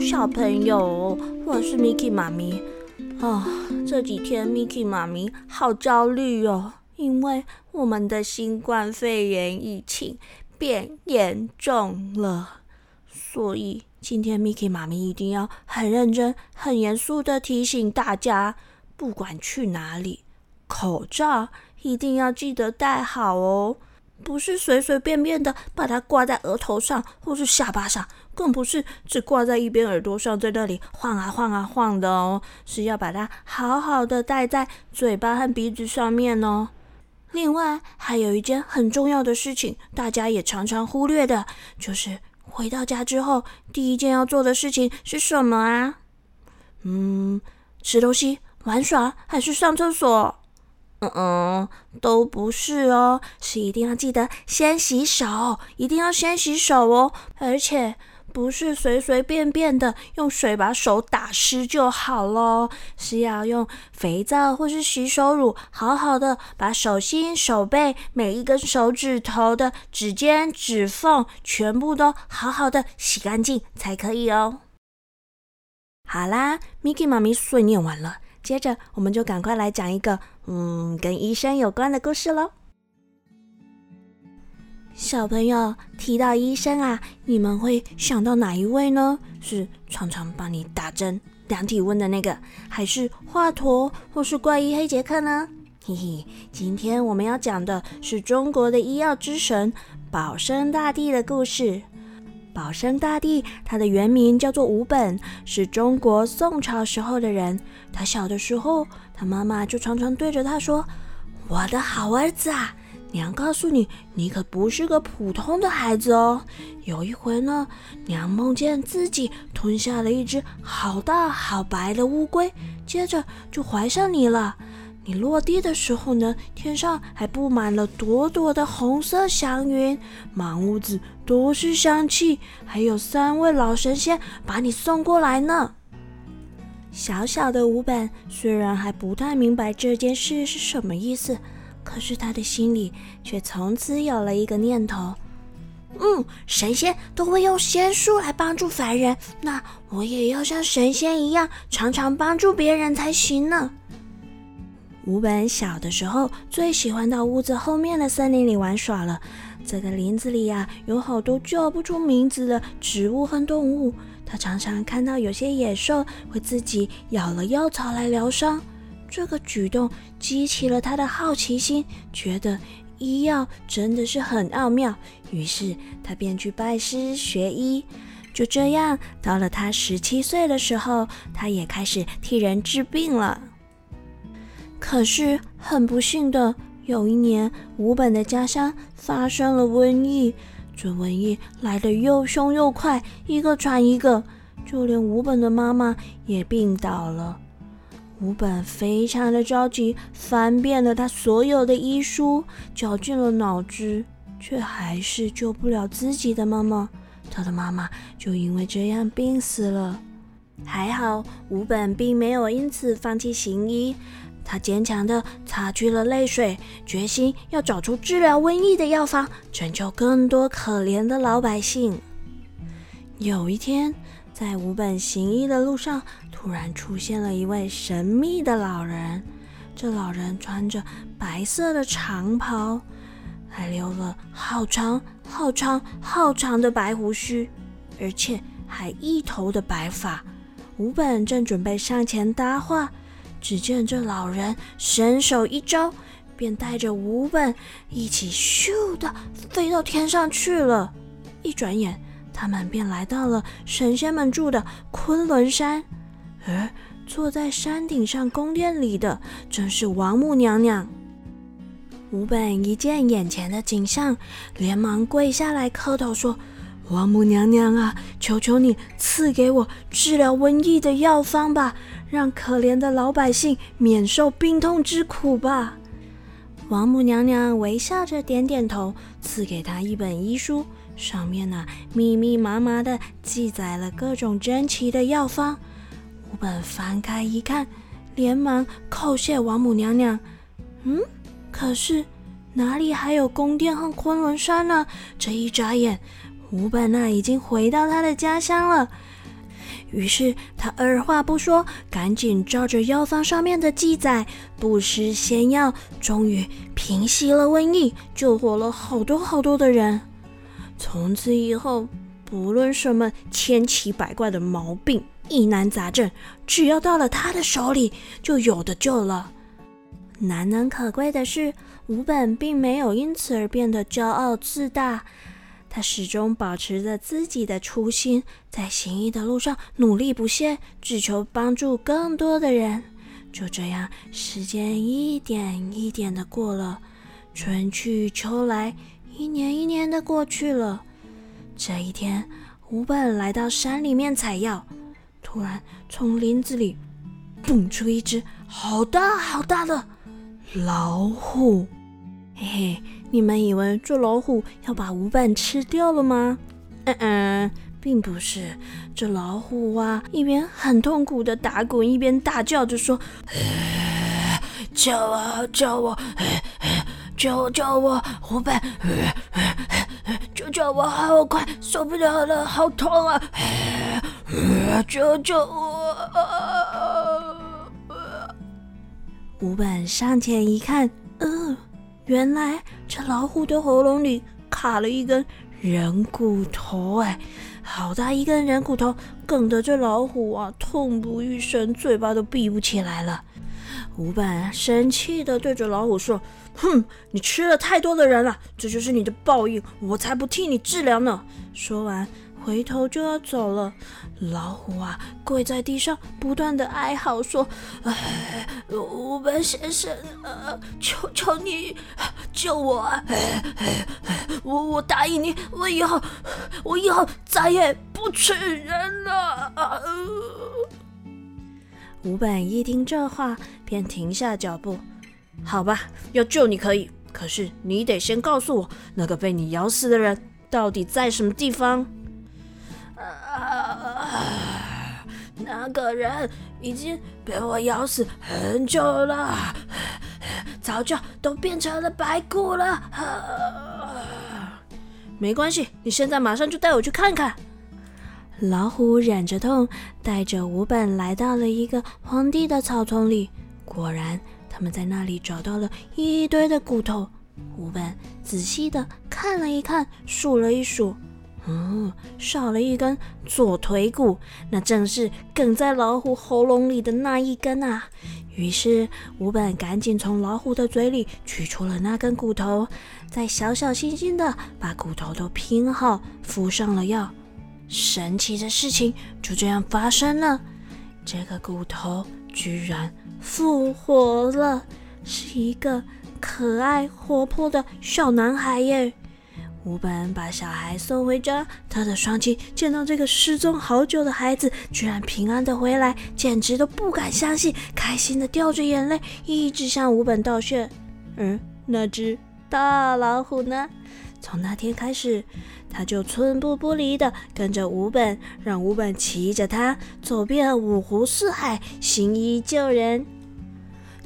小朋友，我是 Miki 妈咪。啊，这几天 Miki 妈咪好焦虑哦，因为我们的新冠肺炎疫情变严重了，所以今天 Miki 妈咪一定要很认真、很严肃的提醒大家，不管去哪里，口罩一定要记得戴好哦。不是随随便便的把它挂在额头上或是下巴上，更不是只挂在一边耳朵上，在那里晃啊晃啊晃的哦，是要把它好好的戴在嘴巴和鼻子上面哦。另外，还有一件很重要的事情，大家也常常忽略的，就是回到家之后第一件要做的事情是什么啊？嗯，吃东西、玩耍还是上厕所？嗯嗯，都不是哦，是一定要记得先洗手，一定要先洗手哦，而且不是随随便便的用水把手打湿就好咯，是要用肥皂或是洗手乳，好好的把手心、手背每一根手指头的指尖、指缝全部都好好的洗干净才可以哦。好啦，Miki 妈咪碎念完了。接着，我们就赶快来讲一个，嗯，跟医生有关的故事喽。小朋友提到医生啊，你们会想到哪一位呢？是常常帮你打针、量体温的那个，还是华佗或是怪医黑杰克呢？嘿嘿，今天我们要讲的是中国的医药之神保生大帝的故事。保生大帝，他的原名叫做吴本，是中国宋朝时候的人。他小的时候，他妈妈就常常对着他说：“我的好儿子啊，娘告诉你，你可不是个普通的孩子哦。有一回呢，娘梦见自己吞下了一只好大好白的乌龟，接着就怀上你了。”你落地的时候呢，天上还布满了朵朵的红色祥云，满屋子都是香气，还有三位老神仙把你送过来呢。小小的五本虽然还不太明白这件事是什么意思，可是他的心里却从此有了一个念头：嗯，神仙都会用仙术来帮助凡人，那我也要像神仙一样，常常帮助别人才行呢。吴本小的时候最喜欢到屋子后面的森林里玩耍了。这个林子里呀，有好多叫不出名字的植物和动物。他常常看到有些野兽会自己咬了药草来疗伤，这个举动激起了他的好奇心，觉得医药真的是很奥妙。于是他便去拜师学医。就这样，到了他十七岁的时候，他也开始替人治病了。可是很不幸的，有一年，吴本的家乡发生了瘟疫。这瘟疫来得又凶又快，一个传一个，就连吴本的妈妈也病倒了。吴本非常的着急，翻遍了他所有的医书，绞尽了脑汁，却还是救不了自己的妈妈。他的妈妈就因为这样病死了。还好，吴本并没有因此放弃行医。他坚强的擦去了泪水，决心要找出治疗瘟疫的药方，拯救更多可怜的老百姓。有一天，在五本行医的路上，突然出现了一位神秘的老人。这老人穿着白色的长袍，还留了好长、好长、好长的白胡须，而且还一头的白发。五本正准备上前搭话。只见这老人伸手一招，便带着五本一起咻的飞到天上去了。一转眼，他们便来到了神仙们住的昆仑山。而坐在山顶上宫殿里的，正是王母娘娘。吴本一见眼前的景象，连忙跪下来磕头说：“王母娘娘啊，求求你赐给我治疗瘟疫的药方吧！”让可怜的老百姓免受病痛之苦吧。王母娘娘微笑着点点头，赐给他一本医书，上面呢密密麻麻的记载了各种珍奇的药方。吴本翻开一看，连忙叩谢王母娘娘。嗯，可是哪里还有宫殿和昆仑山呢？这一眨眼，吴本呢已经回到他的家乡了。于是他二话不说，赶紧照着药方上面的记载，不施仙药，终于平息了瘟疫，救活了好多好多的人。从此以后，不论什么千奇百怪的毛病、疑难杂症，只要到了他的手里，就有的救了。难能可贵的是，吴本并没有因此而变得骄傲自大。他始终保持着自己的初心，在行医的路上努力不懈，只求帮助更多的人。就这样，时间一点一点的过了，春去秋来，一年一年的过去了。这一天，吴本来到山里面采药，突然从林子里蹦出一只好大好大的老虎，嘿嘿。你们以为这老虎要把吴本吃掉了吗？嗯嗯，并不是。这老虎啊，一边很痛苦的打滚，一边大叫着说：“叫我！叫我！救救我！吴本，救救我！好快，受不了了，好痛啊！救救我！”吴本上前一看，嗯。原来这老虎的喉咙里卡了一根人骨头，哎，好大一根人骨头，梗得这老虎啊痛不欲生，嘴巴都闭不起来了。吴本生气地对着老虎说：“哼，你吃了太多的人了，这就是你的报应，我才不替你治疗呢。”说完。回头就要走了，老虎啊，跪在地上，不断的哀嚎说：“哎，吴本先生，呃，求求你救我啊！我我答应你，我以后我以后再也不吃人了。”吴本一听这话，便停下脚步。好吧，要救你可以，可是你得先告诉我，那个被你咬死的人到底在什么地方。啊！那个人已经被我咬死很久了，早就都变成了白骨了。没关系，你现在马上就带我去看看。老虎忍着痛，带着吴本来到了一个荒地的草丛里。果然，他们在那里找到了一堆的骨头。吴本仔细的看了一看，数了一数。嗯，少了一根左腿骨，那正是梗在老虎喉咙里的那一根啊。于是吴本赶紧从老虎的嘴里取出了那根骨头，再小小心心的把骨头都拼好，敷上了药。神奇的事情就这样发生了，这个骨头居然复活了，是一个可爱活泼的小男孩耶！吴本把小孩送回家，他的双亲见到这个失踪好久的孩子居然平安的回来，简直都不敢相信，开心的掉着眼泪，一直向吴本道谢。嗯，那只大老虎呢？从那天开始，他就寸步不离的跟着吴本，让吴本骑着它走遍五湖四海，行医救人。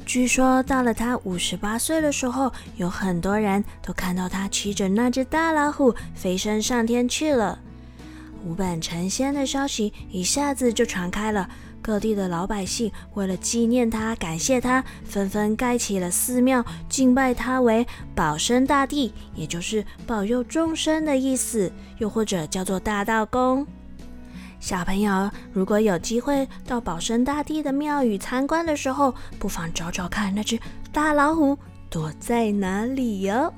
据说到了他五十八岁的时候，有很多人都看到他骑着那只大老虎飞升上天去了。五本成仙的消息一下子就传开了，各地的老百姓为了纪念他、感谢他，纷纷盖起了寺庙，敬拜他为保生大帝，也就是保佑众生的意思，又或者叫做大道公。小朋友，如果有机会到保生大帝的庙宇参观的时候，不妨找找看那只大老虎躲在哪里哟。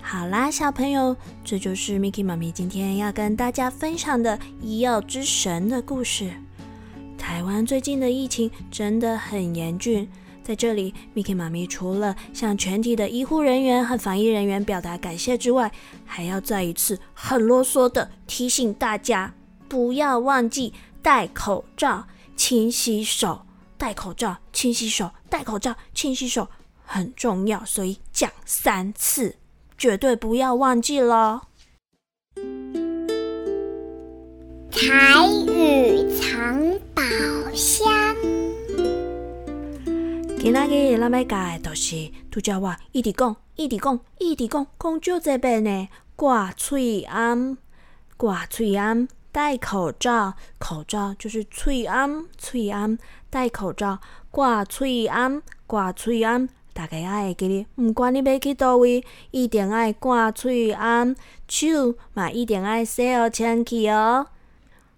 好啦，小朋友，这就是 Miki 妈咪今天要跟大家分享的医药之神的故事。台湾最近的疫情真的很严峻，在这里，Miki 妈咪除了向全体的医护人员和防疫人员表达感谢之外，还要再一次很啰嗦的提醒大家。不要忘记戴口罩、勤洗手。戴口罩、勤洗手，戴口罩、勤洗手很重要，所以讲三次，绝对不要忘记了。台语藏宝箱。今仔日咱要教的都是拄叫我一直讲、一直讲、一直讲，讲少这边呢，挂喙安，挂喙安。戴口罩，口罩就是喙安，喙安，戴口罩，挂喙安，挂喙安。大家也会记得，毋管你要去倒位，一定爱挂喙安，手嘛一定爱洗好清气哦。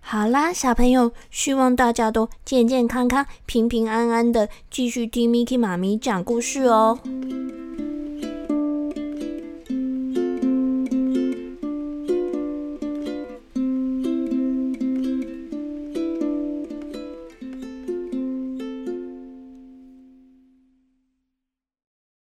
好啦，小朋友，希望大家都健健康康、平平安安的，继续听 Miki 妈咪讲故事哦。